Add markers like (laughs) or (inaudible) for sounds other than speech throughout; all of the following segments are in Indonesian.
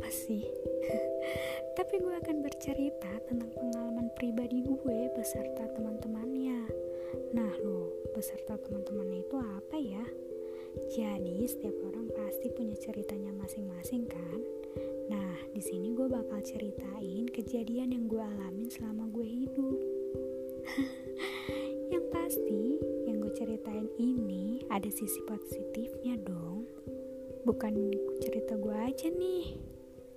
apa sih? (laughs) Tapi gue akan bercerita tentang pengalaman pribadi gue beserta teman-temannya. Nah lo, beserta teman-temannya itu apa ya? Jadi setiap orang pasti punya ceritanya masing-masing kan? Nah, di sini gue bakal ceritain kejadian yang gue alamin selama gue hidup. (laughs) yang pasti, yang gue ceritain ini ada sisi positifnya dong. Bukan cerita gue aja nih,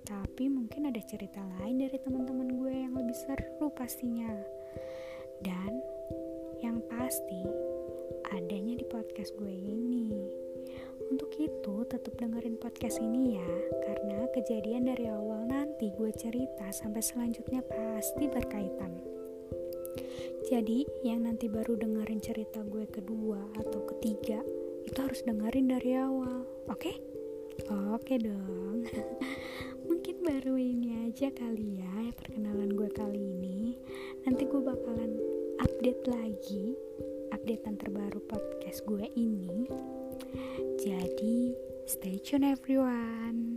tapi mungkin ada cerita lain dari teman-teman gue yang lebih seru pastinya. Dan yang pasti adanya di podcast gue ini. Untuk itu tetap dengerin podcast ini ya Karena kejadian dari awal nanti gue cerita sampai selanjutnya pasti berkaitan Jadi yang nanti baru dengerin cerita gue kedua atau ketiga Itu harus dengerin dari awal Oke? Okay? Oke dong (laughs) Mungkin baru ini aja kali ya perkenalan gue kali ini Nanti gue bakalan update lagi Updatean terbaru podcast gue ini jadi, stay tune everyone.